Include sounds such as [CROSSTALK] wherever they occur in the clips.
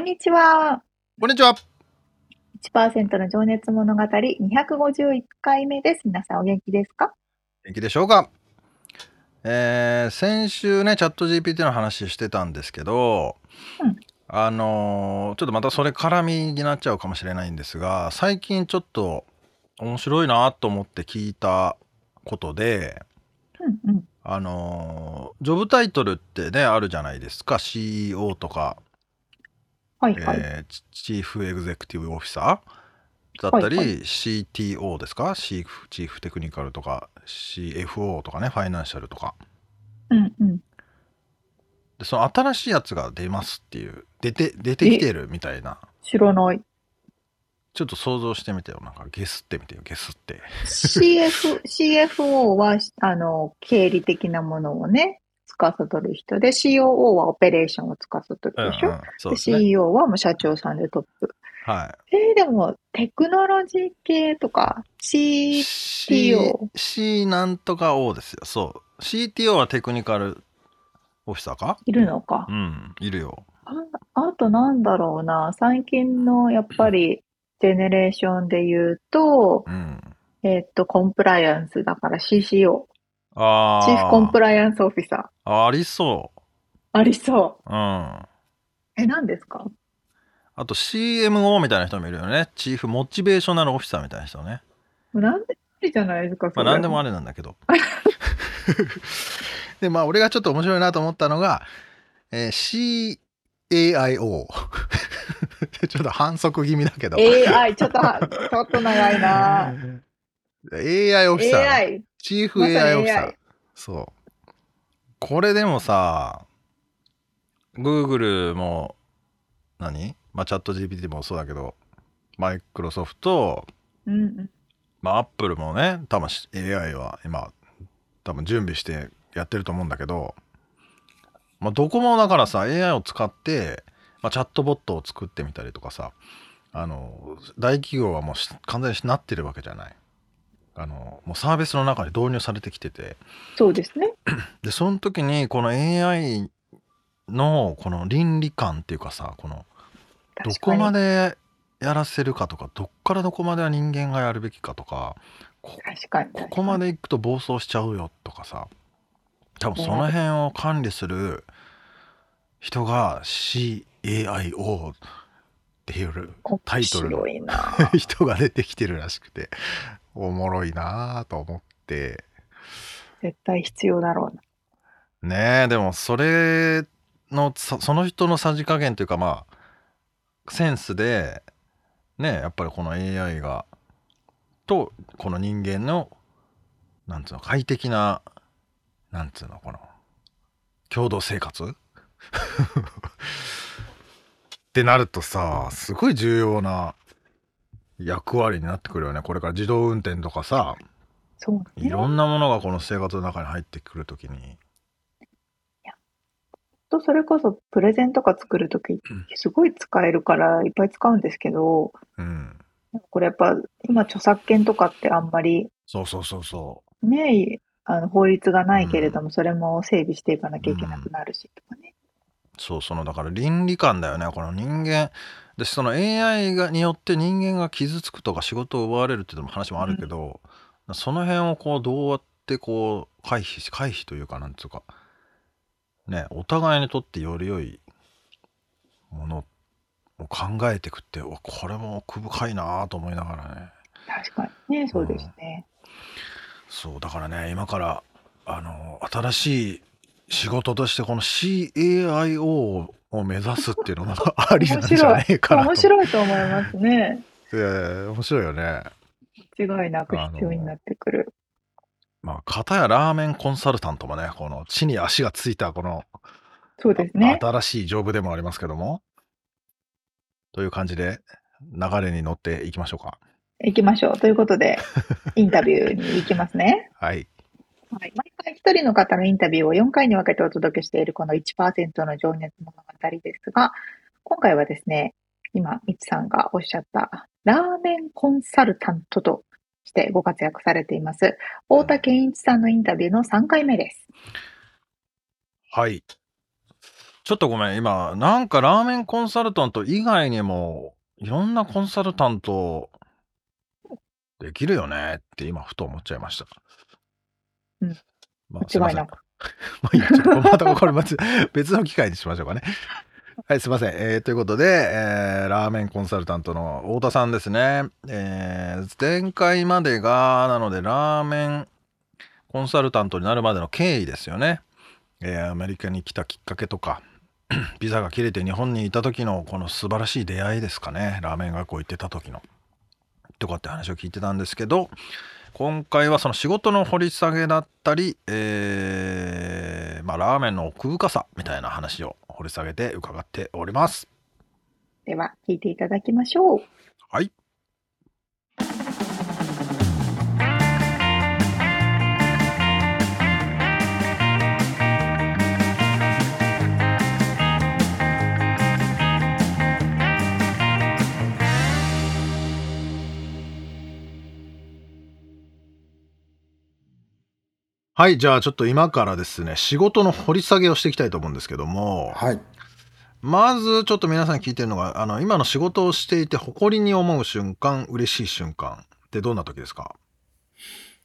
んにちは。こんにちは。1%の情熱物語251回目です。皆さんお元気ですか？元気でしょうか？えー、先週ね、チャット GPT の話してたんですけど、うん、あのー、ちょっとまたそれ絡みになっちゃうかもしれないんですが、最近ちょっと面白いなと思って聞いたことで、うんうん、あのー、ジョブタイトルってね、あるじゃないですか。CEO とか、はいはい。えーチーフエグゼクティブオフィサーだったり、はいはい。CTO ですか？チーフチーフテクニカルとか CFO とかねファイナンシャルとか。うんうん。でその新しいやつが出ますっていう出て出てきてるみたいな。知らない。ちょっと想像してみてよ。なんかゲスってみてよ。ゲスって。CF、CFO は、あの、経理的なものをね、司る人で、COO はオペレーションを司るでしょ、うんうんでね、CEO はもう社長さんでトップ。はい。えー、でも、テクノロジー系とか、CTO。C, C なんとか O ですよ。そう。CTO はテクニカルオフィサーかいるのか。うん、いるよ。ああとなんだろうな、最近のやっぱりジェネレーションで言うと、うん、えっと、コンプライアンスだから CCO。あチーフコンプライアンスオフィサー。ありそう。ありそう。うん。え、何ですか？あと CMO みたいな人もいるよね。チーフモチベーショナルオフィサーみたいな人ね。なんでもありじゃないですか、まあ何でもありなんだけど。[LAUGHS] で、まあ俺がちょっと面白いなと思ったのが、えー、CAIO。[LAUGHS] ちょっと反則気味だけど。AI、ちょっと、ちょっと長いな AI オフィサー。[LAUGHS] AI。チーフ AI オフィサー。そう。これでもさ、Google も何、まあ、チャット GPT もそうだけど、マイクロソフト、うん、まあ、アップルもね、多分 AI は今、多分準備してやってると思うんだけど、まあ、どこもだからさ、AI を使って、まあ、チャットボットを作ってみたりとかさ、あの、大企業はもう完全になってるわけじゃない。あのもうサービスの中に導入されてきてて。そうですね。[CLEARS THROAT] でその時にこの AI のこの倫理観っていうかさこのどこまでやらせるかとかどっからどこまでは人間がやるべきかとかこここまでいくと暴走しちゃうよとかさ多分その辺を管理する人が CAIO っていうタイトル。の [LAUGHS] 人が出てきてるらしくておもろいなと思って。絶対必要だろうな。ねえ、でもそれの、その人のさじ加減というかまあ、センスで、ねやっぱりこの AI が、と、この人間の、なんつうの、快適な、なんつうの、この、共同生活？[LAUGHS] ってなるとさ、すごい重要な役割になってくるよね。これから自動運転とかさそう、ね、いろんなものがこの生活の中に入ってくるときに。とそれこそプレゼンとか作るときすごい使えるからいっぱい使うんですけど、うん、これやっぱ今著作権とかってあんまりそうそうそうそう。ねあの法律がないけれども、それも整備していかなきゃいけなくなるしとかね、そうそのだから倫理観だよね。この人間でその AI がによって人間が傷つくとか仕事を奪われるっていうのも話もあるけど、うん、その辺をこうどうやってこう回避回避というかなんつうかねお互いにとってより良いものを考えていくっておこれも奥深いなと思いながらね。確かにね、そうですね。そうだからね今からあの新しい仕事としてこの CAIO を目指すっていうのが [LAUGHS] ありなんじゃないかなと面白いと思いますね。いやいや面白いよね間違いなく必要になってくる。まあ片やラーメンコンサルタントもねこの地に足がついたこのそうですね。新しいジョブでもありますけどもという感じで流れに乗っていきましょうか行きましょう。ということで、インタビューに行きますね。は [LAUGHS] いはい、一人の方のインタビューを4回に分けてお届けしているこの1%の情熱物語ですが、今回はですね、今、みちさんがおっしゃった、ラーメンコンサルタントとしてご活躍されています、太田健一さんのインタビューの3回目です。はいちょっとごめん今なんかラーメンコンサルタント以外にもいろんなコンサルタントできるよねって今ふと思っちゃいました。うんまあ、すいません間違いなく。[LAUGHS] まあいいや、ちょっとまたこれ別 [LAUGHS] 別の機会にしましょうかね。[LAUGHS] はい、すいません。えーということで、えーラーメンコンサルタントの太田さんですね。えー前回までが、なので、ラーメンコンサルタントになるまでの経緯ですよね。えーアメリカに来たきっかけとか、[CLEARS THROAT] ビザが切れて日本にいた時のこの素晴らしい出会いですかね。ラーメン学校行ってた時の。とかって話を聞いてたんですけど、今回はその仕事の掘り下げだったり、えーまあ、ラーメンの奥深さみたいな話を掘り下げて伺っております。では、聞いていただきましょう。はい。はい、じゃあちょっと今からですね、仕事の掘り下げをしていきたいと思うんですけども、はい。まずちょっと皆さんに聞いてるのが、あの、今の仕事をしていて誇りに思う瞬間、嬉しい瞬間ってどんな時ですか？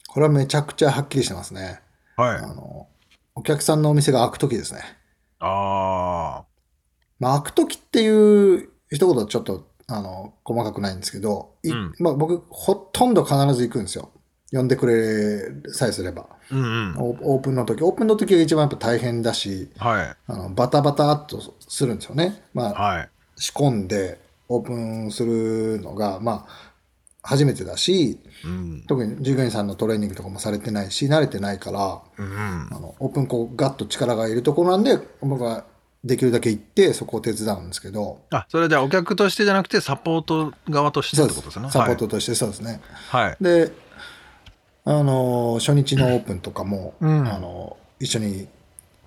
これはめちゃくちゃはっきりしてますね。はい。あの、お客さんのお店が開くときですね。あまあ、開くときっていう一言はちょっと、あの、細かくないんですけど、いうんまあ、僕、ほとんど必ず行くんですよ。呼んでくれさえすれば。ー、うんうん。オオープンの時、オープンの時が一番やっぱ大変だし、はい。あのバタバタっとするんですよね。まあ、はい。仕込んでオープンするのが、まあ、初めてだし、うん。特に従業員さんのトレーニングとかもされてないし、慣れてないから、うんうん。あのオープンこうガッと力がいるところなんで僕はできるだけ行ってそこを手伝うんですけどあ、それじゃあお客としてじゃなくてサポート側としてってことですね。サポートとしてそうですね、はい。はい。であの初日のオープンとかも、うん。あの一緒に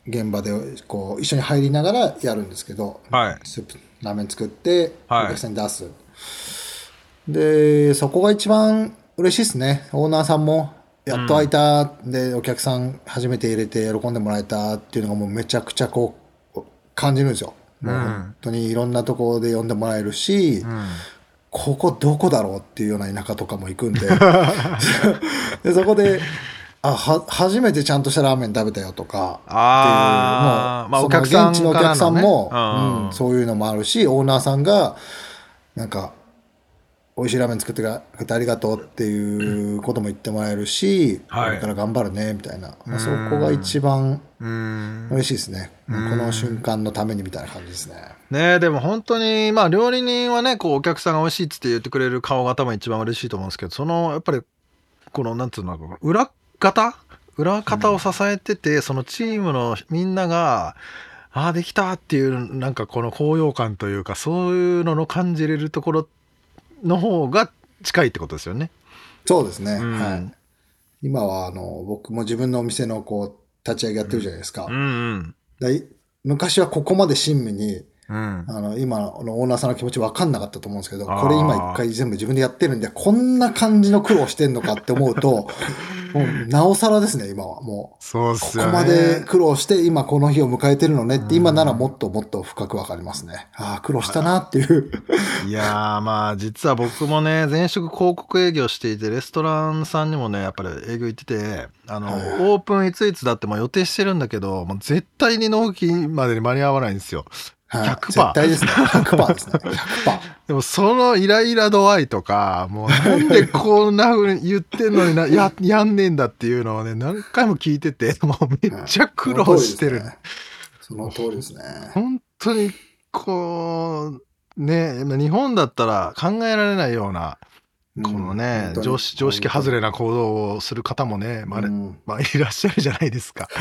現場でこう一緒に入りながらやるんですけど、はい。スープラーメン作っておはい。客さんに出す、でそこが一番嬉しいですね。オーナーさんもやっと開いた、でお客さん初めて入れて喜んでもらえたっていうのがもうめちゃくちゃこう感じるんですよ。もう本当にいろんなところで呼んでもらえるし、うん。ここどこだろうっていうような田舎とかも行くんで。[LAUGHS] でそこであは初めてちゃんとしたラーメン食べたよとかあーまあお客さん現地のお客さんも、うんそういうのもあるしオーナーさんがなんか美味しいラーメン作ってくれてありがとうっていうことも言ってもらえるし、はい。これから頑張るねみたいな、まあ、そこが一番うん。嬉しいですね、この瞬間のためにみたいな感じですね。ねえでも本当にまあ料理人はねこうお客さんが美味しいっつって言ってくれる顔が多分一番嬉しいと思うんですけどそのやっぱりこのなんつうの裏方？裏方を支えてて、そのチームのみんながああできたっていうなんかこの高揚感というかそういうのの感じれるところの方が近いってことですよね。そうですね、うんはい、今はあの僕も自分のお店のこう立ち上げやってるじゃないですか。うんうんで昔はここまで親身にうん。あの今のオーナーさんの気持ち分かんなかったと思うんですけどこれ今一回全部自分でやってるんでこんな感じの苦労してんのかって思うと [LAUGHS] もうなおさらですね今は。もそうっうここまで苦労して今この日を迎えてるのねって今ならもっともっと深く分かりますね。ああ苦労したなっていう。いやーまあ実は僕もね前職広告営業していてレストランさんにもねやっぱり営業行っててあの、オープンいついつだってもう予定してるんだけどもう絶対に納期までに間に合わないんですよ。はい、100%絶対ですね。[LAUGHS] 100%ですね。100%。でもそのイライラ度合いとか、もうなんでこんな風に言ってんのにな、[LAUGHS] や、やんねえんだっていうのをね、何回も聞いてて、もうめっちゃ苦労してる。その通りですね。本当に、こう、ね、日本だったら考えられないような、このね、本当に常識常識外れな行動をする方もね、まあ、うんまあ、いらっしゃるじゃないですか。[LAUGHS]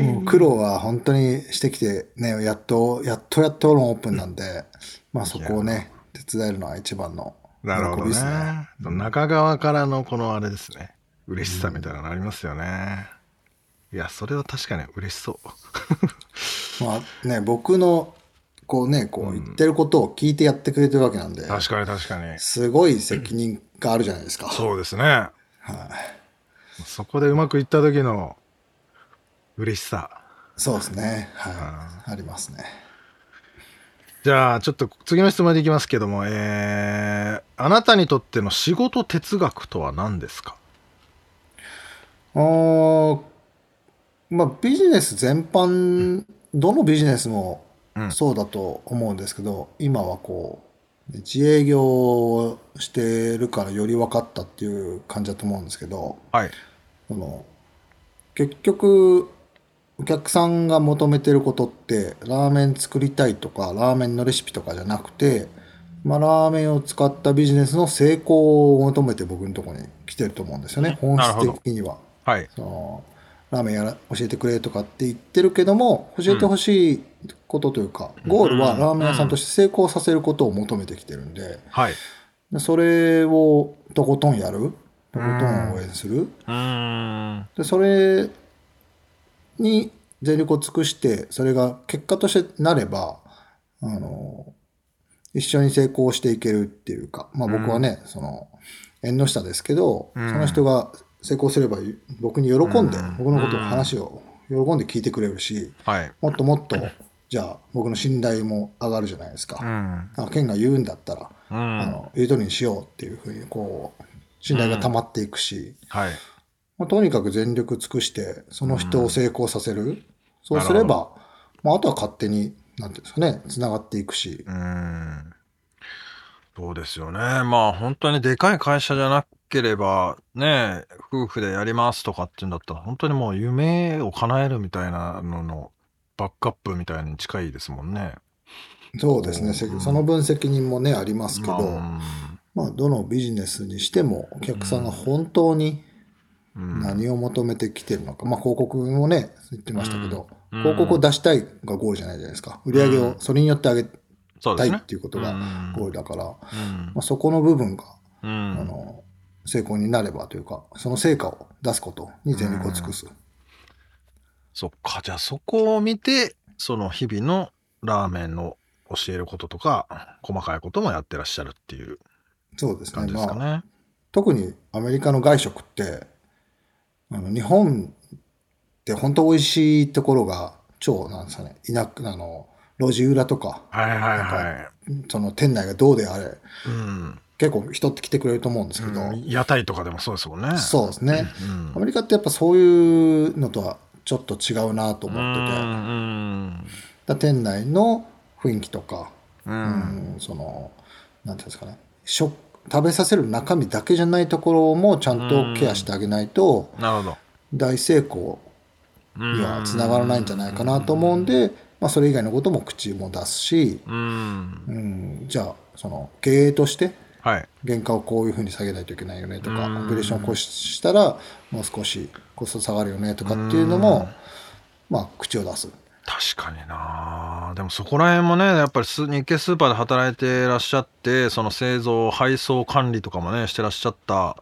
もう苦労は本当にしてきて、ね、やっと、やっとやっとオープンなんで、まあそこをね、手伝えるのは一番のなるほど喜びですね。中側からのこのあれですね。嬉しさみたいなのありますよね。いや、それは確かに嬉しそう。[LAUGHS] まあね、僕の、こうね、こう言ってることを聞いてやってくれてるわけなんで、確かに確かに。すごい責任があるじゃないですか。そうですね。はい。そこでうまくいった時の嬉しさ。そうですね。はい。ありますね。じゃあ、ちょっと次の質問でいきますけども、えー、あなたにとっての仕事哲学とは何ですか？あーまあビジネス全般、どのビジネスもうんそうだと思うんですけど、今はこう、自営業をしてるからより分かったっていう感じだと思うんですけど、はい。その結局お客さんが求めてることってラーメン作りたいとかラーメンのレシピとかじゃなくて、まあ、ラーメンを使ったビジネスの成功を求めて僕のところに来てると思うんですよね本質的には。はい。そのラーメンやら教えてくれとかって言ってるけども教えてほしいことというか、ゴールはラーメン屋さんとして成功させることを求めてきてるんではい。でそれをとことんやるとことん応援する。でそれに全力を尽くしてそれが結果としてなればあの一緒に成功していけるっていうか、まあ、僕はね、その縁の下ですけど、うん。その人が成功すれば僕に喜んで、うん僕のことを話を喜んで聞いてくれるしはい。もっともっとじゃあ僕の信頼も上がるじゃないですか。うん。あケンが言うんだったら、うん。あの言う通りにしようっていうふうにこう信頼が溜まっていくし、はい。まあ、とにかく全力尽くしてその人を成功させる、そうすれば、まあ、あとは勝手になんていうんですかねつながっていくし、うーん。そうですよね。まあ本当にでかい会社じゃなければ、ね、夫婦でやりますとかっていうんだったら、本当にもう夢を叶えるみたいなののバックアップみたいに近いですもんね。そうですね、せうん。その分責任もねありますけど、ままあ、どのビジネスにしてもお客さんが本当にあうん。何を求めてきてるのか、まあ、広告もね言ってましたけど、うん。広告を出したいがゴールじゃないじゃないですか。売り上げをそれによって上げたい。っていうことがうんゴールだから、まうん。あ、そこの部分がうん。あの成功になればというかその成果を出すことに全力を尽くす。そっか。じゃあそこを見て、その日々のラーメンの教えることとか、細かいこともやってらっしゃるっていうそうですね。感じですかまあ、ね。特にアメリカの外食って、あの日本って本当美味しいところが超なんですかね、田舎あの路地裏とか、はいはいはその店内がどうであれ、い。うん。結構人って来てくれると思うんですけど、うん屋台とかでもそうですもんね。そうですね。うんアメリカってやっぱそういうのとはちょっと違うなとう思ってて、だかんら店内の雰囲気とか、うんうんその、なんていうんですかね、食食べさせる中身だけじゃないところもちゃんとケアしてあげないと、なるほど。大成功にはつながらないんじゃないかなと思うんで、まあ、それ以外のことも口も出すし、うん。うん、じゃあその経営としてはい。原価をこういうふうに下げないといけないよねとかうん。オペレーションをこうしたらもう少しコスト下がるよねとかっていうのも、まあ、口を出す。確かにな。でもそこら辺もねやっぱりス日系スーパーで働いてらっしゃってその製造配送管理とかもねしてらっしゃった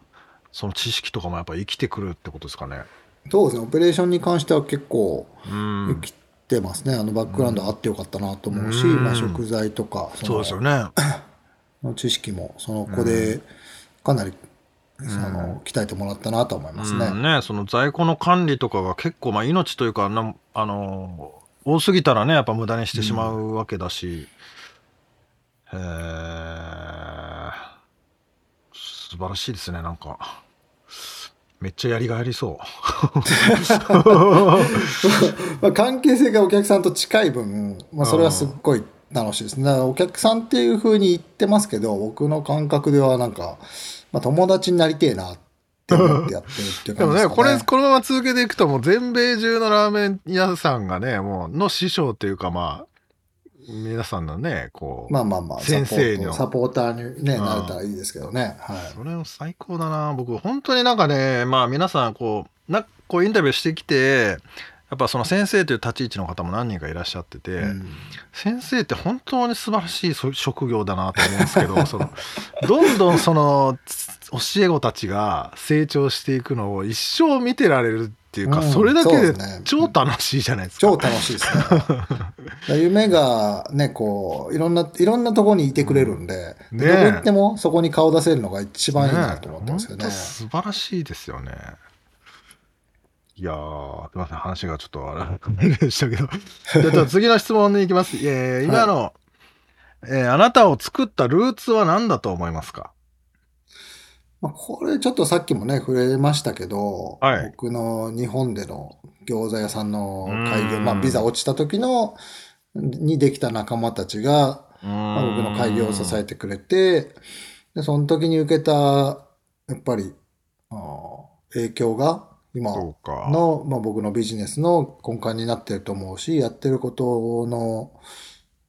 その知識とかもやっぱ生きてくるってことですかね。そうですね。オペレーションに関しては結構うん。生きてますね、あのバックグラウンドあってよかったなと思うし、うん。まあ、食材とかそうですよね [LAUGHS] の知識もその子でかなり、その鍛えてもらったなと思いますね。うん。ねその在庫の管理とかが結構まあ命というかなあの多すぎたらねやっぱ無駄にしてしまうわけだし、へえ素晴らしいですねなんか。めっちゃやりがいありそう。[LAUGHS] まあ、関係性がお客さんと近い分、まあ、それはすっごい楽しいですね。だからお客さんっていうふうに言ってますけど、僕の感覚ではなんか、まあ、友達になりてえなって思ってやってるっていうでもね、感じですかね。これ、このまま続けていくと、もう全米中のラーメン屋さんがね、もう、の師匠っていうか、まあ、皆さんのね、こう、まあまあまあ、先生のサポーターにね、うんなれたらいいですけどね。はい。それも最高だな。僕、本当になんかね、まあ皆さん、こう、な、こうインタビューしてきて、やっぱその先生という立ち位置の方も何人かいらっしゃってて、うん先生って本当に素晴らしいそ職業だなと思うんですけど [LAUGHS] そのどんどんそのつ教え子たちが成長していくのを一生見てられるっていうか、うんそれだけで超楽しいじゃないですか。超楽しいですね。[LAUGHS] 夢がね、こう、いろんな、いろんなところにいてくれるんで、ねどこ行ってもそこに顔出せるのが一番いいなと思ってますけどね。本当素晴らしいですよね。いやー、すみません、話がちょっとあれ [LAUGHS] でしたけど。じゃあちょっと次の質問に行きます。えー今の、えーあなたを作ったルーツは何だと思いますか？まあ、これちょっとさっきもね、触れましたけど、はい。僕の日本での餃子屋さんの開業、うん。まあ、ビザ落ちた時の、にできた仲間たちが、まあ、僕の開業を支えてくれて、で、その時に受けた、やっぱり、あー影響が、今。の、まあ、僕のビジネスの根幹になってると思うし、やってることの、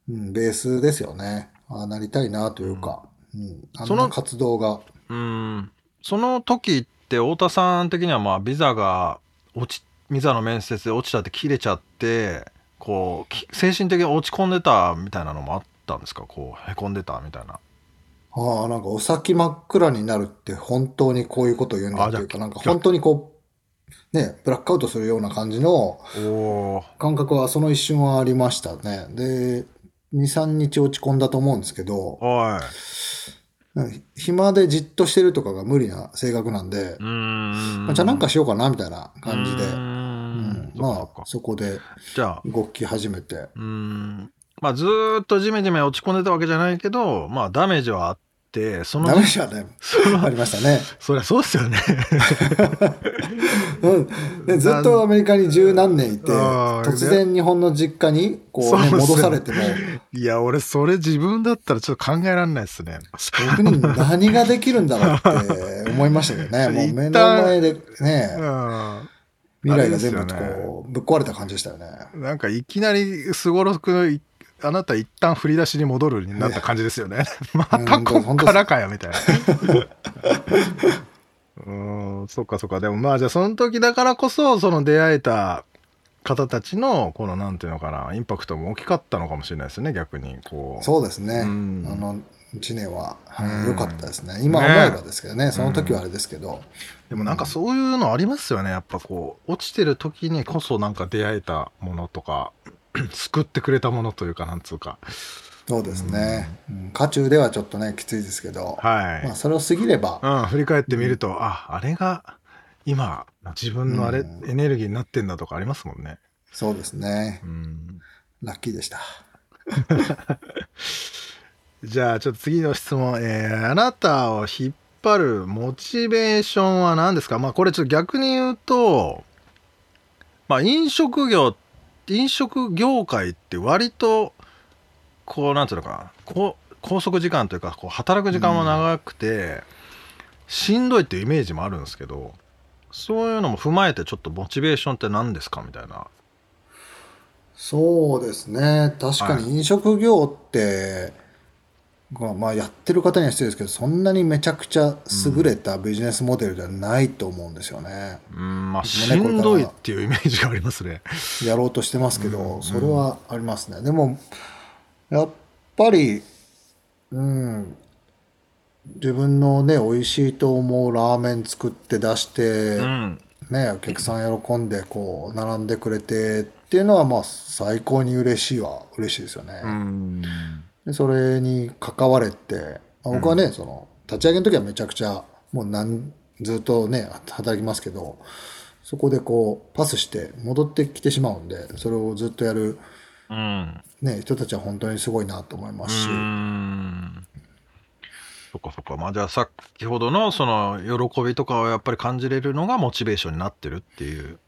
うん、ベースですよね。ああなりたいなというか、うん、あそのの活動が、うん。その時って太田さん的にはまあビザが落ちビザの面接で落ちたって切れちゃってこうき精神的に落ち込んでたみたいなのもあったんですか？こうへこんでたみたいな。ああ、なんかお先真っ暗になるって本当にこういうことを言うんだあじゃあというか、なんか本当にこう、ね、ブラックアウトするような感じの感覚はその一瞬はありましたね。で、2、3日落ち込んだと思うんですけど、暇でじっとしてるとかが無理な性格なんでん。まあじゃあなんかしようかなみたいな感じで、うん。ん。まあそこでじゃあ。動き始めて、まあずーっとジメジメ落ち込んでたわけじゃないけどまあダメージはあってそのダメージはね、そのありましたね。そりゃそうですよね。[LAUGHS] うん、でずっとアメリカに十何年いて、突然日本の実家にこう、ね、戻されても、いや俺それ自分だったらちょっと考えられないですね。僕に何ができるんだろうって思いましたけどね。[LAUGHS] もう目の前でね、うん。未来が全部こう、ぶっ壊れた感じでしたよね。なんかいきなりすごろくいあなた一旦振り出しに戻るになった感じですよね。[LAUGHS] またこっからかよみたいな。うーん、そっかそっか。でもまあじゃあその時だからこそその出会えた方たちのこのなんていうのかなインパクトも大きかったのかもしれないですね逆にこう。そうですね。うんあの、1年はうん良かったですね。今思えばですけどね、その時はあれですけど。でもなんかそういうのありますよねやっぱこう落ちてる時にこそなんか出会えたものとか [CLEARS THROAT] 救ってくれたものというかなんつうか。そうですね。うん渦中ではちょっとね、きついですけど、はい。まあそれを過ぎれば、うん、振り返ってみると、ああれが今自分のあれ、うんエネルギーになってんだとかありますもんね。そうですねう。ん、ラッキーでした。[LAUGHS] じゃあちょっと次の質問、えーあなたを引っ張るモチベーションは何ですか？まあこれちょっと逆に言うと、まあ飲食業、飲食業界って割と、こうなんていうのかな、こう拘束時間というか、こう働く時間も長くて、しんどいっていうイメージもあるんですけど、そういうのも踏まえてちょっとモチベーションって何ですかみたいな。そうですね。確かに飲食業って、まあまあやってる方には失礼ですけど、そんなにめちゃくちゃ優れたビジネスモデルではないと思うんですよね。うん、まあねしんどいっていうイメージがありますね。やろうとしてますけうんど、それはありますね。でも、やっぱり、うん、自分のね、美味しいと思うラーメン作って出して、うん。ね、お客さん喜んで、こう、並んでくれてっていうのは、まあ、最高に嬉しいは嬉しいですよね。うん。でそれに関われて、まあ僕はね、その、立ち上げの時はめちゃくちゃ、もうなんずっとね、働きますけど、そこでこう、パスして戻ってきてしまうんで、それをずっとやる、うん。ね、人たちは本当にすごいなと思いますし、うんそっかそっか。まあじゃあ先ほどのその喜びとかをやっぱり感じれるのがモチベーションになってるっていう。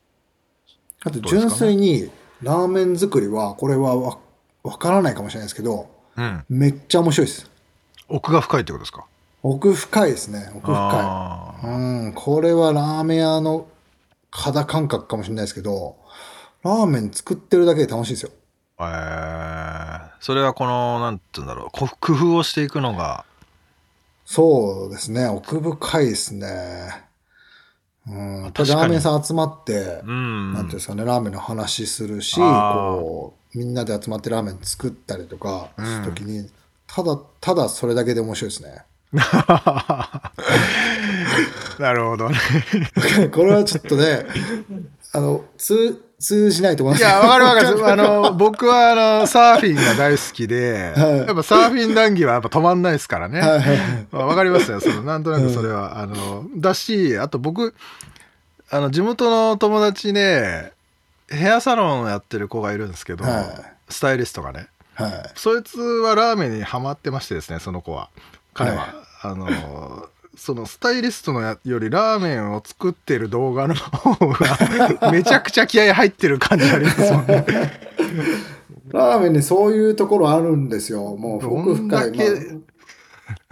あと純粋にラーメン作りは、これはわわからないかもしれないですけど、うん。めっちゃ面白いです。奥が深いってことですか？奥深いですね。奥深あい。うん、これはラーメン屋の肌感覚かもしれないですけど、ラーメン作ってるだけで楽しいですよ。ーえー、それはこの、なんて言うんだろう、こ工夫をしていくのが、そうですね。奥深いですね。うん、ラーメンさん集まって、うん。なんていうんですかね、ラーメンの話するし、こう、みんなで集まってラーメン作ったりとかうんするときに、ただ、ただそれだけで面白いですね。[LAUGHS] なるほどね。[LAUGHS] これはちょっとね、あの、通、通じないと思いますいや、わかるわかる。あの、僕は、あの、サーフィンが大好きで、はいやっぱサーフィン談義はやっぱ止まんないですからね。はいはいかりますよ。その、なんとなくそれは、あの、だし、あと僕、あの、地元の友達ね、ヘアサロンやってる子がいるんですけど、はいスタイリストがね、はい。そいつはラーメンにハマってましてですね、その子は。彼は。はいあの、そのスタイリストのやよりラーメンを作ってる動画の方が [LAUGHS] めちゃくちゃ気合入ってる感じありますもんね。ラーメンにそういうところあるんですよ。もうど奥深い。けまあ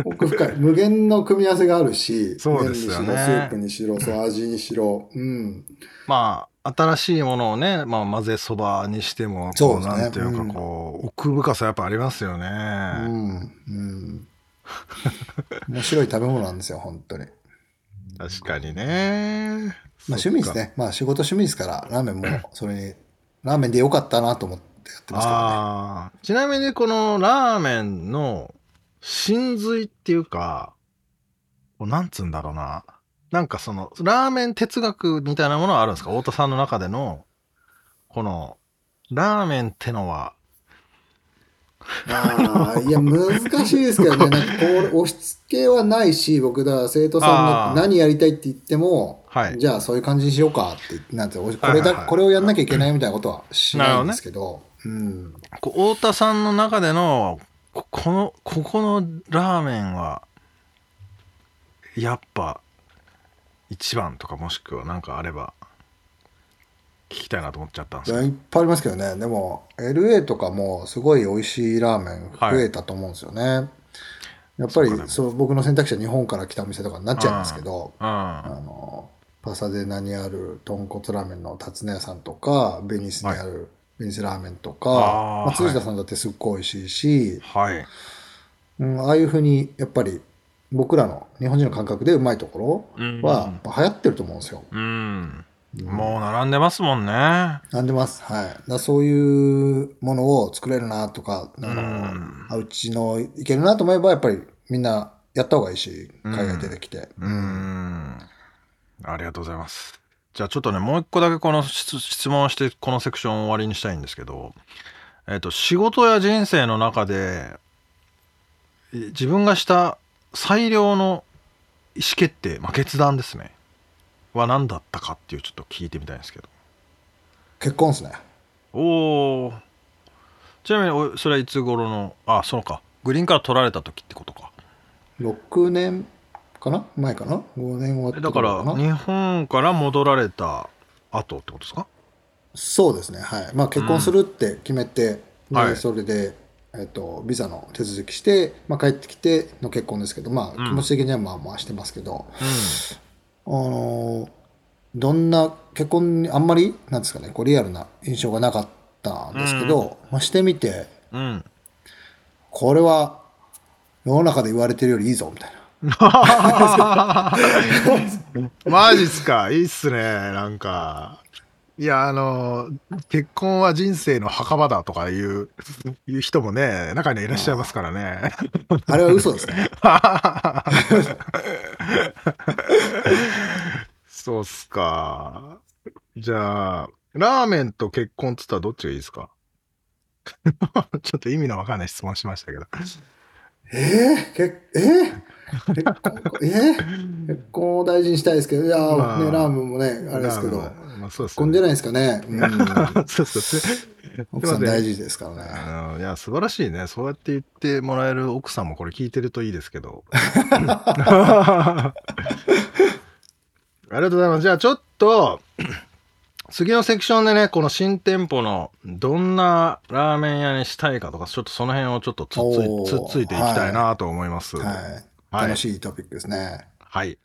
奥深い。無限の組み合わせがあるし、そうですよね麺にしろ、スープにしろ、そう味にしろ。うん。まあ、新しいものをね、まあ、混ぜそばにしても、こう、そうですねなんていうか、こう、奥深さやっぱありますよね。うん。うん。[LAUGHS] 面白い食べ物なんですよ、本当に。確かにね。まあ趣味ですね。まあ仕事趣味ですから、ラーメンもそれに、[CLEARS THROAT] ラーメンでよかったなと思ってやってますからね。ああ。ちなみにこのラーメンの真髄っていうか、こうなんつうんだろうな。なんかその、ラーメン哲学みたいなものはあるんですか？太田さんの中での、この、ラーメンってのは、ああ、いや、難しいですけどね。[LAUGHS] なんかこう、押し付けはないし、僕、だから生徒さんが何やりたいって言っても、はい。じゃあそういう感じにしようかって、なんて、これだ、これをやんなきゃいけないみたいなことはしないんですけど、うん。こう太田さんの中での、ここの、ここのラーメンは、やっぱ、一番とかもしくはなんかあれば、聞きたいなと思っちゃったんですけどいっぱいありますけどね。でも、LA とかもすごい美味しいラーメン増えたと思うんですよね。やっぱりそう僕の選択肢は日本から来たお店とかになっちゃいますけど、うん。あのパサデナにある豚骨ラーメンの辰野屋さんとかベニスにあるベニスラーメンとか、まあ、辻田さんだってすっごい美味しいし、はい。うん、ああいうふうにやっぱり僕らの日本人の感覚でうまいとこうんろは流行ってると思うんですよ。うん。もう並んでますもんね。なんでます。はい。だそういうものを作れるなとか、あのうんあうちのいけるなと思えばやっぱりみんなやった方がいいし、海外出てきて。うーん。ありがとうございます。じゃあちょっとね、もう一個だけこの質質問をして、このセクションを終わりにしたいんですけど、えっ、と、仕事や人生の中で、え自分がした最良の意思決定、まあ、決断ですね。は何だったかっていうちょっと聞いてみたいんですけど。結婚ですね。おー。ちなみにお、それはいつ頃の、あ、そうか。グリーンカード取られた時ってことか。6年かな？前かな ?5 年終わってだから、な日本から戻られた後ってことですか？そうですね。はい。まあ結婚するって決めて、ではいそれで、えっと、ビザの手続きして、まあ帰ってきての結婚ですけど、まあ気持ち的にはまあまあしてますけど、あのーどんな結婚にあんまり、なんですかね、こうリアルな印象がなかったんですけど、まあしてみて、うん。うん。これは世の中で言われてるよりいいぞ、みたいな。[LAUGHS] マジっすか？いいっすねなんかいやあの結婚は人生の墓場だとかいういう人もね中にはいらっしゃいますからね。あれは嘘ですね。[LAUGHS] そうっすか。じゃあラーメンと結婚っつったらどっちがいいですか？[LAUGHS] ちょっと意味のわかんない質問しましたけど。えー、けえー、えー、結婚を大事にしたいですけど、いやー、まあね、ラーメンもね、あれですけど、まあそうです結婚じゃないですかね。うん、そうそう奥さん大事ですからね。うんいや、素晴らしいね。そうやって言ってもらえる奥さんもこれ聞いてるといいですけど。[LAUGHS] ありがとうございます。じゃあちょっと、次のセクションでね、この新店舗のどんなラーメン屋にしたいかとか、ちょっとその辺をちょっとつっついつっついていきたいなと思います。はい。はい楽しいトピックですね。はい。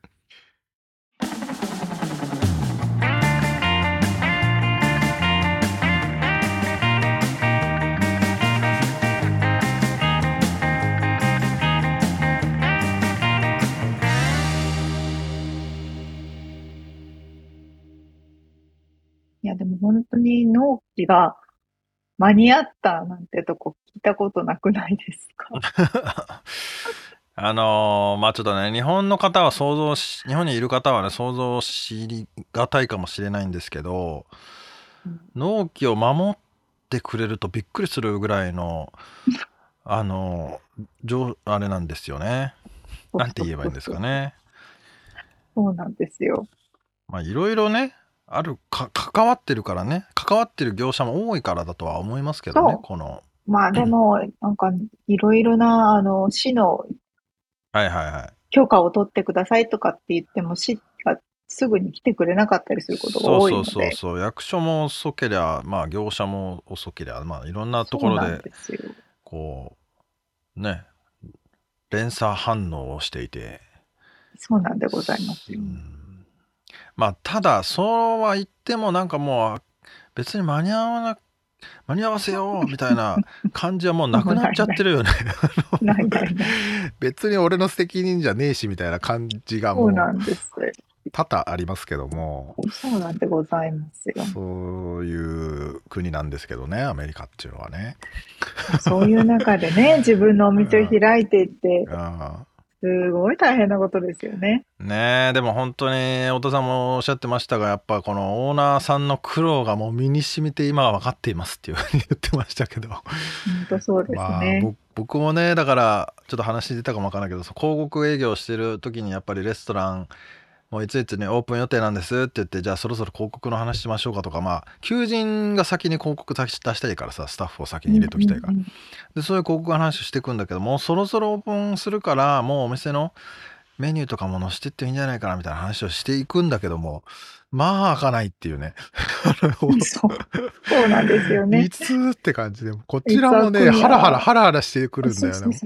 いや、でも本当に納期が間に合ったなんてとこ聞いたことなくないですか？[LAUGHS] あのーまあちょっとね日本の方は想像し日本にいる方はね想像しりがたいかもしれないんですけどうん。納期を守ってくれるとびっくりするぐらいのあのー上あれなんですよね。なんて言えばいいんですか。ね。そうなんですよ。まあいろいろねあるか関わってるからね。関わってる業者も多いからだとは思いますけどねこの。まあでも、なんかいろいろな、あの、市のはいはいはい許可を取ってくださいとかって言っても、市がすぐに来てくれなかったりすることが多いので。そうそうそうそう役所も遅けりゃまあ業者も遅けりゃまあいろんなところで。こうね連鎖反応をしていて、そうなんでございますよ。うんまあただそうは言ってもなんかもう別に間に合わな間に合わせようみたいな感じはもうなくなっちゃってるよね。別に俺の責任じゃねえしみたいな感じがもそう。多々ありますけどもそうなんでございますよ。そういう国なんですけどねアメリカっていうのはね。そういう中でね、自分のお店を開いていって、うんすごい大変なことですよね。ねえでも本当に太田さんもおっしゃってましたがやっぱこのオーナーさんの苦労がもう身に染みて今は分かっていますっていうふうに言ってましたけど本当そうですまあ僕もねだからちょっと話出たかも分からないけど広告営業してる時にやっぱりレストランもういついつにオープン予定なんですって言ってじゃあそろそろ広告の話しましょうかとかまあ求人が先に広告出したいからさスタッフを先に入れときたいからでそういう広告の話をしていくんだけどもうそろそろオープンするからもうお店のメニューとかも載せてっていいんじゃないかなみたいな話をしていくんだけどもまあ開かないっていうねうんそう。そうなんですよねい。つって感じでこちらもねハラハラハラハラしてくるんだよね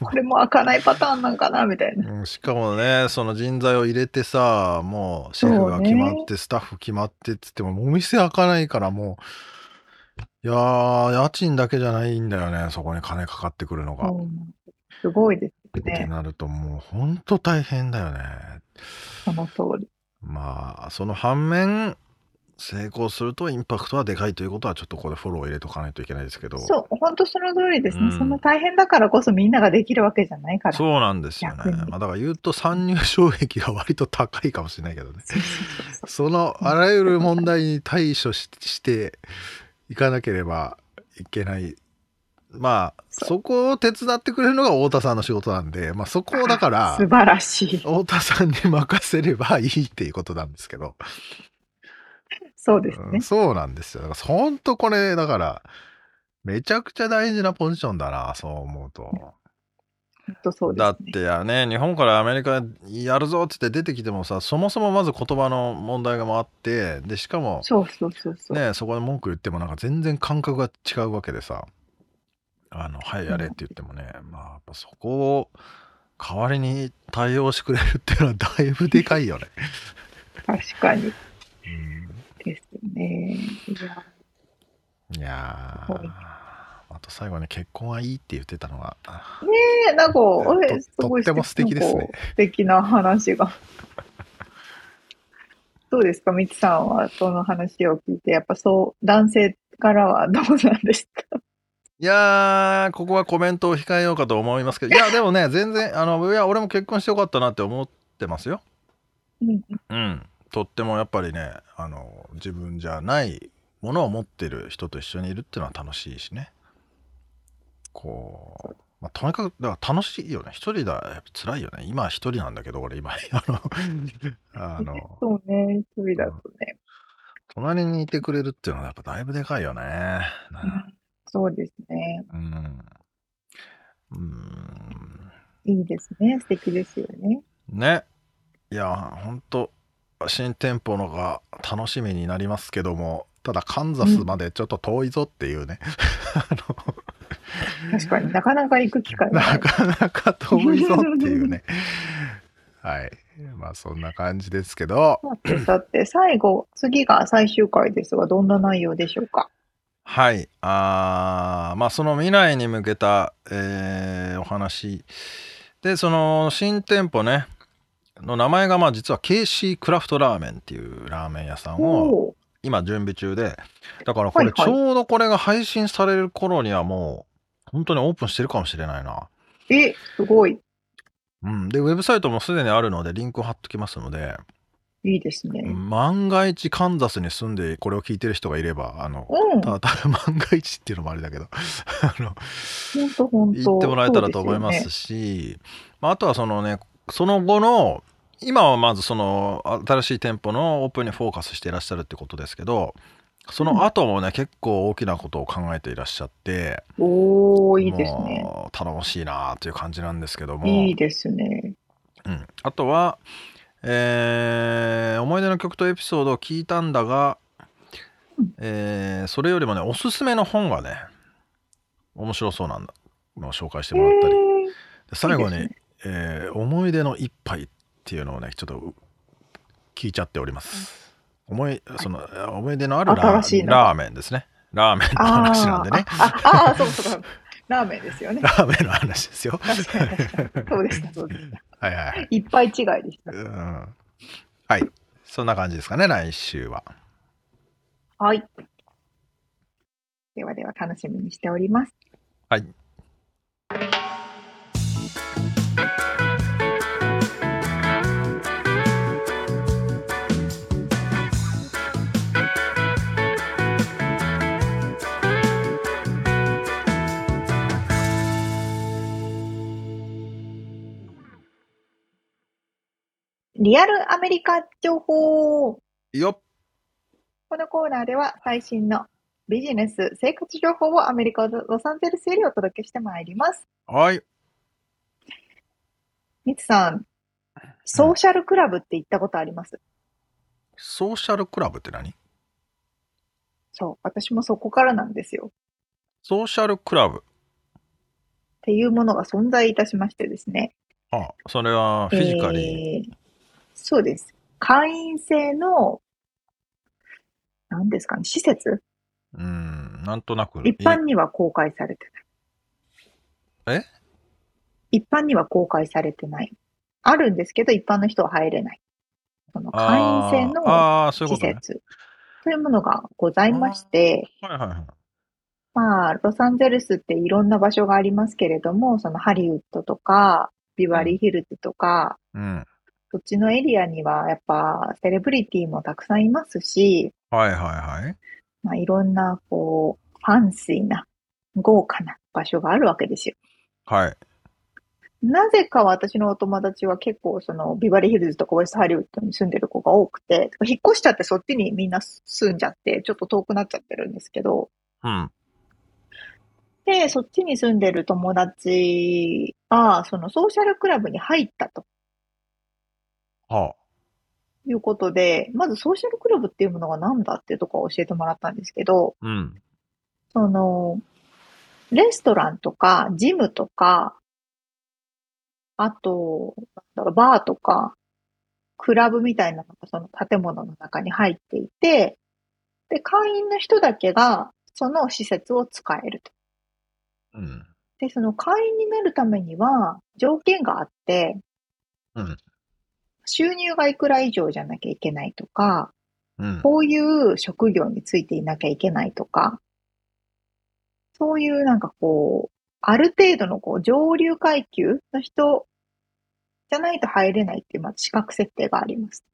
これも開かないパターンなんかなみたいな。うんしかもねその人材を入れてさもうシェフが決まって、スタッフ決まってっつってもお店開かないからもういやー家賃だけじゃないんだよねそこに金かかってくるのが。うんすごいですってね。なるともうほんと大変だよね。その通り。まあその反面成功するとインパクトはでかいということはちょっとここでフォローを入れとかないといけないですけどそう、本当その通りですね。うんそんな大変だからこそみんなができるわけじゃないから。そうなんですよね。まあ、だから言うと参入障壁が割と高いかもしれないけどね。そのあらゆる問題に対処ししていかなければいけない。まあそこを手伝ってくれるのが太田さんの仕事なんで、まあ、そこをだから [LAUGHS] 素晴らしい。太田さんに任せればいいっていうことなんですけど。そうですねうん。そうなんですよ。だから本当これだからめちゃくちゃ大事なポジションだなそう思うと。そうですね。だってやね日本からアメリカやるぞって言って出てきてもさそもそもまず言葉の問題がもあってでしかもそうそうそうそう。ねそこで文句言ってもなんか全然感覚が違うわけでさあのはいやれって言ってもねまあやっぱそこを代わりに対応してくれるっていうのはだいぶでかいよね。確かにうんですね。いや、あと最後に結婚はいいって言ってたのはねえ、なんか、とあれ、すごいとっても素敵ですね素敵な話が。[LAUGHS] どうですか、みつさんはその話を聞いて、やっぱそう、男性からはどうなんですか？いやーここはコメントを控えようかと思いますけど。いやでもね [LAUGHS] 全然あのいや俺も結婚してよかったなって思ってますよ。うん。うん、とってもやっぱりねあの自分じゃないものを持ってる人と一緒にいるっていうのは楽しいしね。こう、まあ、とにかくだから楽しいよね。一人だやっぱ辛いよね。今は一人なんだけど俺今。[LAUGHS] あのあの。そうね、一人だとね。隣にいてくれるっていうのはやっぱだいぶでかいよね。うんそうですね。うん。うん。いいですね。素敵ですよね。ね。いや、ほんと、新店舗のが楽しみになりますけども、ただカンザスまでちょっと遠いぞっていうね。[LAUGHS] 確かになかなか行く機会がな。ないかなか遠いぞっていうね。はい。まあそんな感じですけど、[LAUGHS] さて、最後、次が最終回ですが、どんな内容でしょうか？はい。あーまあその未来に向けた、えーお話。で、その新店舗ね、の名前がまあ実は KC クラフトラーメンっていうラーメン屋さんを今準備中で、だからこれちょうどこれが配信される頃にはもう本当にオープンしてるかもしれないな。ー。え、すごい。うん。で、ウェブサイトもすでにあるのでリンクを貼っときますので、いいですね。万が一カンザスに住んでこれを聞いてる人がいれば、あの、うん。ただただ万が一っていうのもあれだけど、[LAUGHS] あの。言ってもらえたらと思いますし、まあ、あとはそのねその後の今はまずその新しい店舗のオープンにフォーカスしていらっしゃるってことですけどその後もね、結構大きなことを考えていらっしゃっておおいいですね。頼もしいなという感じなんですけどもいいですね。うん、あとは、えー思い出の曲とエピソードを聞いたんだが、えーそれよりもねおすすめの本がね面白そうなんだのを紹介してもらったり、で最後にいいですえー思い出の一杯っていうのをねちょっとう聞いちゃっております。思いその思い出のあるラーメンですね。ラーメンの話なんでね。ああああ、そうそう。ラーメンですよね [LAUGHS] ラ。ーメンの話ですよ。そうでした、そうでした。はいはいはい。いっぱい違いでした。うんはい。そんな感じですかね、来週は。はい。ではでは楽しみにしております。はい。リアルアメリカ情報。よっこのコーナーでは最新のビジネス、生活情報をアメリカ・ロサンゼルスよりお届けしてまいります。はい。みつさん、ソーシャルクラブって行ったことあります？ソーシャルクラブって何？そう、私もそこからなんですよ。ソーシャルクラブ。っていうものが存在いたしましてですね。あ、それはフィジカリえーそうです。会員制の、何ですかね、施設？ー。うん、なんとなく。一般には公開されてない。え？一般には公開されてない。あるんですけど、一般の人は入れない。その会員制の施。設というものがございまして、はいはいはい。まあ、ロサンゼルスっていろんな場所がありますけれども、そのハリウッドとか、ビバリーヒルズとか、うん。そっちのエリアにはやっぱセレブリティもたくさんいますし、はいはいはい。まあ、いろんなこう、ファンシーな、豪華な場所があるわけですよ。はい。なぜか私のお友達は結構そのビバリーヒルズとかウェストハリウッドに住んでる子が多くて、引っ越しちゃってそっちにみんな住んじゃって、ちょっと遠くなっちゃってるんですけど、うん。で、そっちに住んでる友達が、そのソーシャルクラブに入ったとはいうことで、まずソーシャルクラブっていうものが何だっていうところを教えてもらったんですけど、あ。うん。その、レストランとか、ジムとか、あと、なんだろう、バーとか、クラブみたいなのがその建物の中に入っていて、で、会員の人だけがその施設を使えると。うん。で、その会員になるためには条件があって、うん収入がいくら以上じゃなきゃいけないとか、うん。こういう職業についていなきゃいけないとか、そういうなんかこう、ある程度のこう上流階級の人じゃないと入れないっていう、まず資格設定があります。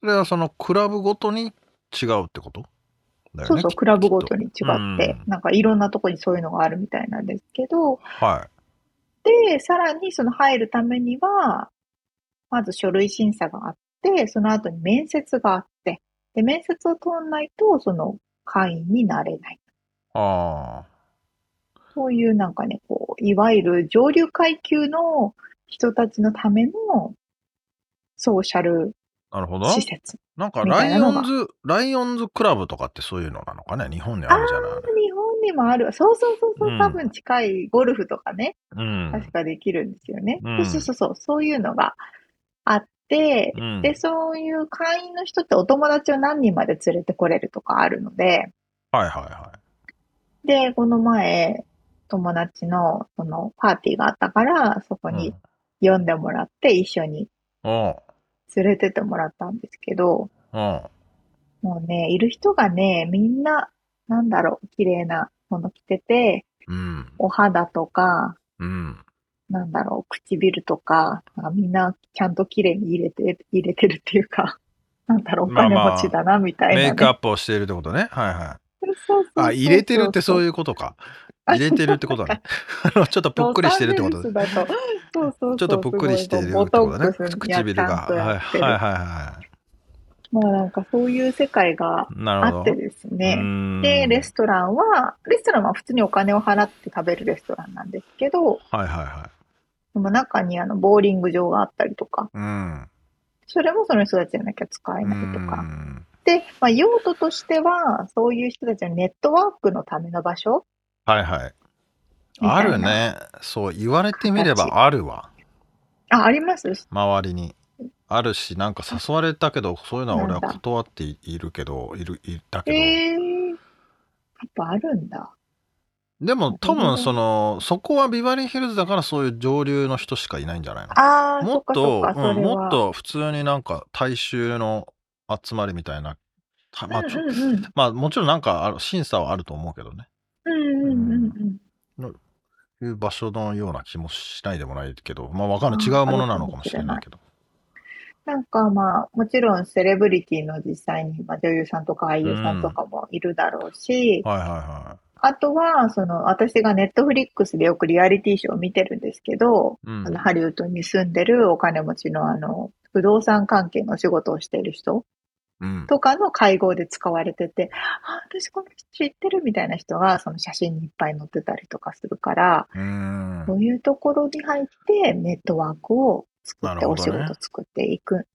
それはそのクラブごとに違うってこと？ね。そうそう、きクラブごとに違って、うんなんかいろんなとこにそういうのがあるみたいなんですけど、はで、さらにその入るためには、まず書類審査があって、その後に面接があって、で、面接を通んないと、その会員になれない。あそういうなんかね、こう、いわゆる上流階級の人たちのためのソーシャルあ、なるほど。施設。なんかライオンズ、ライオンズクラブとかってそういうのなのかね？日本にあるじゃない。日本にもある。そうそうそうそうう、ん多分近いゴルフとかね、うん。確かできるんですよね。うんそうそうそう、そういうのがあって、うんで、そういう会員の人ってお友達を何人まで連れてこれるとかあるので、はいはいはで、この前、友達のそのパーティーがあったから、そこい。に呼んでもらって一緒にうん。連れてってもらったんですけど、うん。もうね、いる人がね、みんな、なんだろう、綺麗なもの着てて、うん。お肌とか、うん。なんだろう、唇とか、みんなちゃんと綺麗に入れて、入れてるっていうか、[LAUGHS] なんだろう、お金まあまあ持ちだな、みたいな、ね。メイクアップをしているってことね。はいはい。あ、入れてるってそういうことか。あ入れてるってことね。[LAUGHS] ちょっとぷっくりしてるってことロサンゼルスだと、そうそう。ちょっとぷっくりしてるってことね。唇が。はいはいはいはもうなんかそういう世界が。あってですうね。で、レストランは、レストランは普通にお金を払って食べるレストランなんですけど、はいはいはい。でも中にあの、ボーリング場があったりとか、うん。それもその人たちじゃなきゃ使えないとうか。んで、まあ、用途としては、そういう人たちのネットワークのための場所はいはい。あるね。そう、言われてみればあるわ。あ、あります周りに。あるし、なんか誘われたけど、そういうのは俺は断っていいるけど、いる、いたけど。ええー。やっぱあるんだ。でも多分その、そこはビバリーヒルズだからそういう上流の人しかいないんじゃないの？ああ、もっとうん。もっと普通になんか大衆の集まりみたいな。たまあ、うんうんうん。まあもちろんなんか審査はあると思うけどね。うんうんうんうん。いう場所のような気もしないでもないけど、まあわかんない。あ違うものなのかもしれないけど。なんかまあ、もちろんセレブリティの実際に、まあ、女優さんとか俳優さんとかもいるだろうし、はいはいはあとは、その、私がネットフリックスでよくリアリティショーを見てるんですけど、い。うんあの、ハリウッドに住んでるお金持ちのあの、不動産関係のお仕事をしている人うん。とかの会合で使われてて、あ、私この人知ってるみたいな人が、その写真にいっぱい載ってたりとかするから。そういうところに入ってネットワークを作って、お仕事作っていく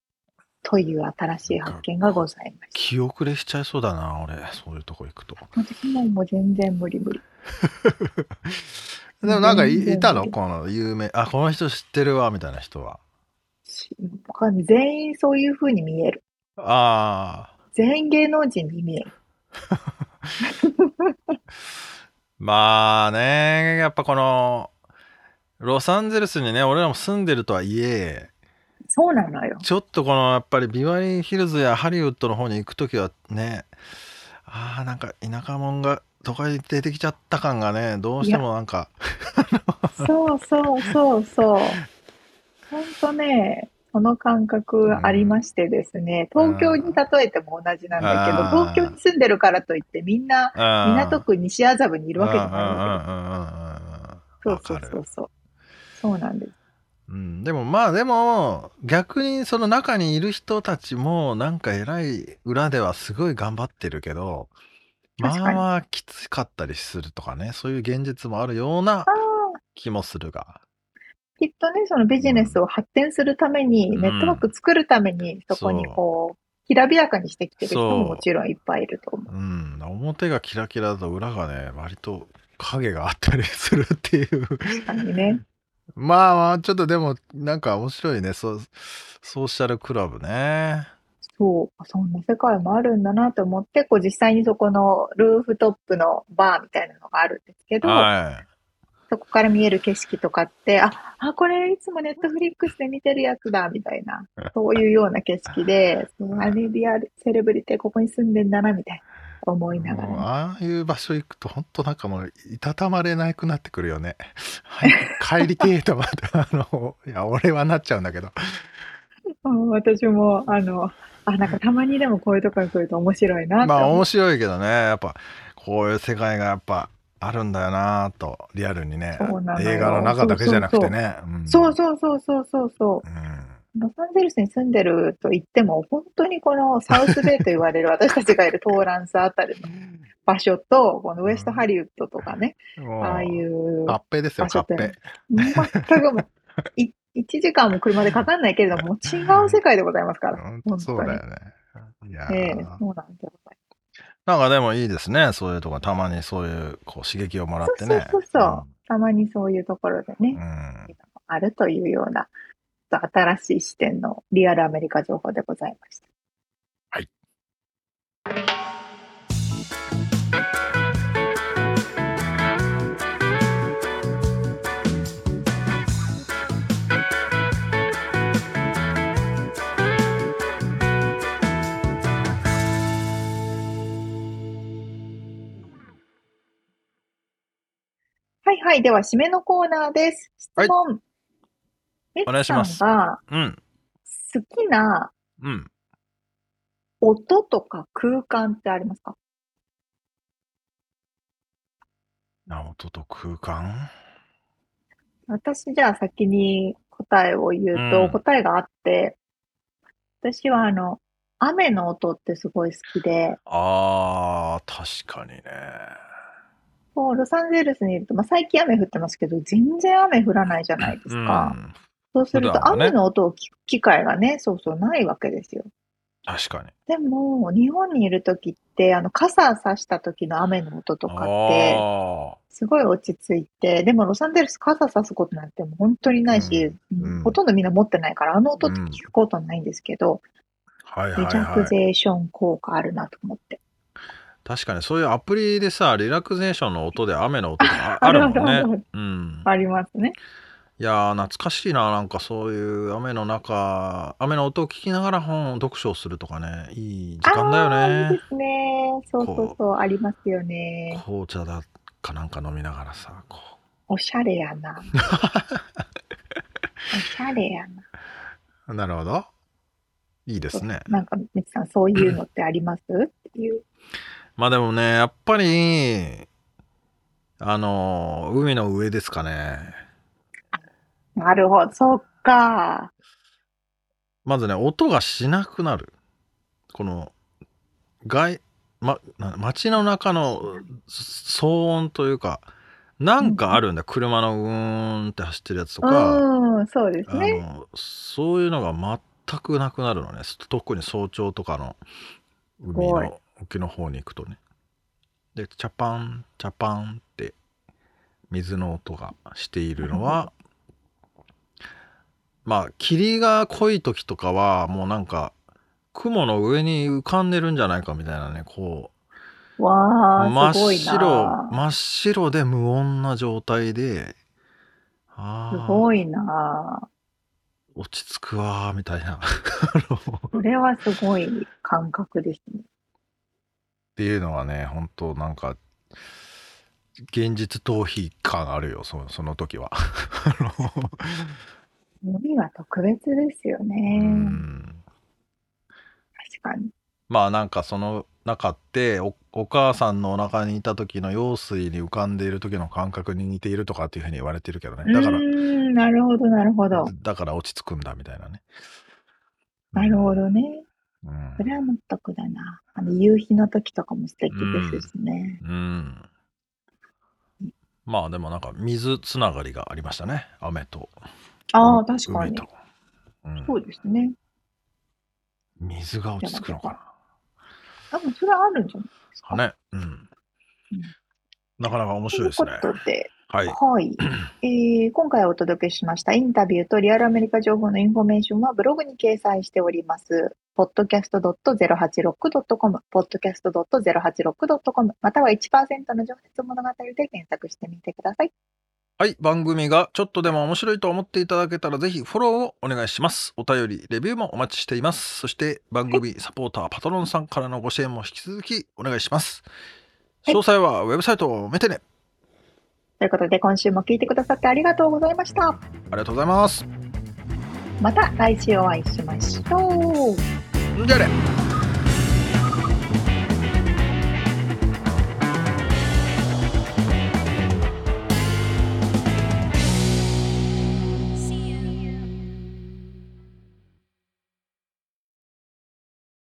という新しい発見がございました。気遅れしちゃいそうだな、俺。そういうとこ行くと。私ももう全然無理無理。[LAUGHS] でもなんかいたの？この有名。あ、この人知ってるわ、みたいな人は。全員そういう風に見える。ああ。全員芸能人に見える。[LAUGHS] まあね、やっぱこの、ロサンゼルスにね、俺らも住んでるとはいえ、そうなのよ。ちょっとこのやっぱりビバリーヒルズやハリウッドの方に行くときはね、ああ、なんか田舎者が都会に出てきちゃった感がね、どうしてもなんか、そうそうそうそう。ほんとね、その感覚ありましてですね、東京に例えても同じなんだけど、東京に住んでるからといってみんな港区区西麻布にいるわけじゃないんうんうんうんけよ。そうそうそうそう。そうなんです。うん、でもまあでも逆にその中にいる人たちもなんか偉い裏ではすごい頑張ってるけどまあまあきつかったりするとかねそういう現実もあるような気もするが。きっとね、そのビジネスを発展するために、うん。ネットワーク作るために、そこにこう、きらびやかにしてきてる人ももちろんいっぱいいると思う。うん。表がキラキラだと裏がね割と影があったりするっていう。確かにね。まあまあちょっとでもなんか面白いね。ソソーシャルクラブね。そう、そんな世界もあるんだなと思って、こう実際にそこのルーフトップのバーみたいなのがあるんですけど、はそこから見える景色とかって、あ、あ、これいつもネットフリックスで見てるやつだ、みたいな、[LAUGHS] そういうような景色で、そのあれリアル、セレブリティここに住んでんだな、みたいな思いいながらね、ああいう場所行くと本当なんかもういたたまれなくなってくるよね。はい、帰りてえとまた [LAUGHS] あのいや俺はなっちゃうんだけど。うん私も、あの、あ、なんかたまにでもこういうとこに来ると面白いなまあ。面白いけどねやっぱこういう世界がやっぱあるんだよなとリアルにね映画の中だけじゃなくてね。うんそうそうそうそうそうそう。うんロサンゼルスに住んでると言っても、本当にこのサウスベイと言われる [LAUGHS] 私たちがいるトーランスあたりの場所と、このウエストハリウッドとかね、ああいう合併ですよ、合併。全くもう、1 [LAUGHS] 時間も車でかかんないけれども、違う世界でございますから。本当そうだよね。いやええそうなんですよ。なんかでもいいですね。そういうとこたまにそういうこう刺激をもらってね。そうそうそう、うん、たまにそういうところでね、うん、あるというような新しい視点のリアルアメリカ情報でございました。はい。はいはい。では、締めのコーナーです。質問。はいお願いします。が、うん。好きな、うん。音とか空間ってありますか？な、音と空間？私じゃあ先に答えを言うと、うん、答えがあって、私はあの、雨の音ってすごい好きで。ああ、確かにね。そう、ロサンゼルスにいると、まあ、最近雨降ってますけど、全然雨降らないじゃないですか。うん、そうすると、雨の音を聞く機会がね、そうそうないわけですよ。確かに。でも、日本にいるときって、あの、傘さした時の雨の音とかって、すごい落ち着いて、でもロサンゼルス傘さすことなんてもう本当にないし、うんうん、ほとんどみんな持ってないから、あの音って聞くことないんですけど、はいはいはい、リラクゼーション効果あるなと思って。確かにそういうアプリでさ、リラクゼーションの音で雨の音があるもんね。[LAUGHS] うん、ありますね。いやー、懐かしいな、なんかそういう雨の中、雨の音を聞きながら本、読書をするとかね、いい時間だよね。いいですね。そうそうそう、ありますよね。紅茶だかなんか飲みながらさ、こう。おしゃれやな。おしゃれやな。なるほど。いいですね。なんか、みつさん、そういうのってあります？っていう。まあでもね、やっぱり、あの、海の上ですかね。なるほど、そっか。まずね、音がしなくなる。この、外、ま、街の中の騒音というか、なんかあるんだ、車のうーんって走ってるやつとか、うん、そうですね。あのそういうのが全くなくなるのね。特に早朝とかの海の沖の方に行くとね。で、チャパン、チャパンって水の音がしているのは、まあ霧が濃い時とかはもうなんか雲の上に浮かんでるんじゃないかみたいなねこう。わ真っ白真っ白で無音な状態であすごいな。落ち着くわみたいな。[LAUGHS] それはすごい感覚ですね。っていうのはね本当なんか現実逃避感あるよそその時は [LAUGHS] 海は特別ですよね。確かに。まあなんかその中っておお母さんのお腹にいた時の用水に浮かんでいる時の感覚に似ているとかっていうふうに言われてるけどね。だからなるほどなるほど。だから落ち着くんだみたいなね。なるほどね、うん、それは納得だな。あの夕日の時とかも素敵ですしね。うん、うん、まあでもなんか水つながりがありましたね。雨とああ、確かに。うん、そうですね。水が落ち着くのかな。多分それはあるんじゃないですか。ね。うん。うん、なかなか面白いですね。ということで、はい。はい、えー、今回お届けしましたインタビューとリアルアメリカ情報のインフォメーションはブログに掲載しております。podcast.086.com、podcast.086.com、または1%の情熱物語で検索してみてください。はい。番組がちょっとでも面白いと思っていただけたらぜひフォローをお願いします。お便り、レビューもお待ちしています。そして番組サポーター、パトロンさんからのご支援も引き続きお願いします。詳細はウェブサイトを見てね。ということで今週も聞いてくださってありがとうございました。ありがとうございます。また来週お会いしましょう。じゃあね。